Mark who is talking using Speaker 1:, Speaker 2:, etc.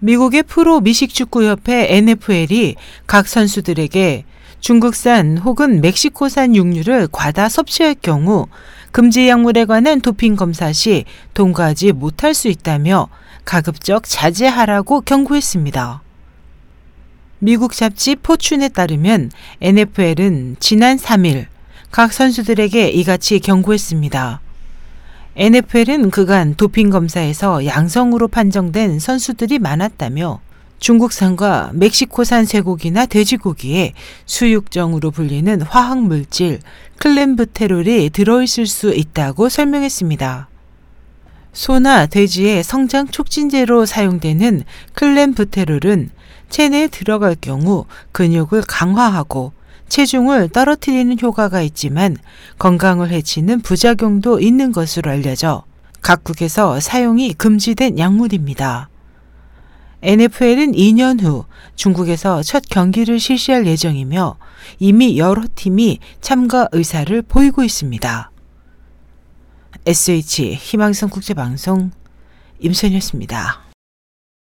Speaker 1: 미국의 프로 미식축구협회 NFL이 각 선수들에게 중국산 혹은 멕시코산 육류를 과다 섭취할 경우 금지 약물에 관한 도핑 검사 시 통과하지 못할 수 있다며 가급적 자제하라고 경고했습니다. 미국 잡지 포춘에 따르면 NFL은 지난 3일 각 선수들에게 이같이 경고했습니다. NFL은 그간 도핑 검사에서 양성으로 판정된 선수들이 많았다며 중국산과 멕시코산 쇠고기나 돼지고기에 수육정으로 불리는 화학물질 클램브테롤이 들어있을 수 있다고 설명했습니다. 소나 돼지의 성장 촉진제로 사용되는 클램브테롤은 체내에 들어갈 경우 근육을 강화하고 체중을 떨어뜨리는 효과가 있지만 건강을 해치는 부작용도 있는 것으로 알려져 각국에서 사용이 금지된 약물입니다. NFL은 2년 후 중국에서 첫 경기를 실시할 예정이며 이미 여러 팀이 참가 의사를 보이고 있습니다. SH 희망성 국제방송 임선이었습니다.